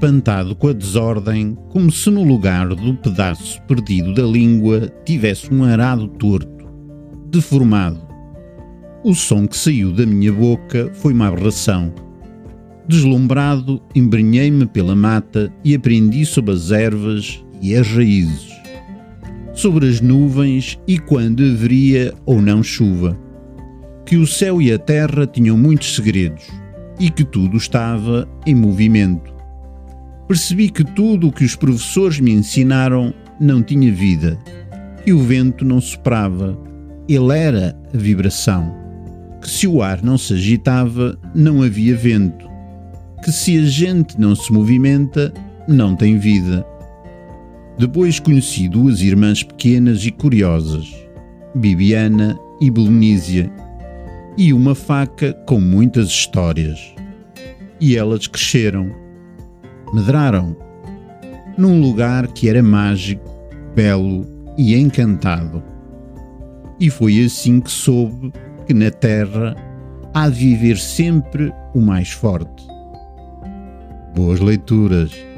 espantado com a desordem, como se no lugar do pedaço perdido da língua tivesse um arado torto, deformado. O som que saiu da minha boca foi uma aberração. Deslumbrado, embrenhei-me pela mata e aprendi sobre as ervas e as raízes, sobre as nuvens e quando haveria ou não chuva, que o céu e a terra tinham muitos segredos e que tudo estava em movimento. Percebi que tudo o que os professores me ensinaram não tinha vida, que o vento não soprava, ele era a vibração, que se o ar não se agitava, não havia vento, que se a gente não se movimenta, não tem vida. Depois conheci duas irmãs pequenas e curiosas, Bibiana e Belenísia, e uma faca com muitas histórias. E elas cresceram, medraram, num lugar que era mágico, belo e encantado. E foi assim que soube que na Terra há de viver sempre o mais forte. Boas leituras!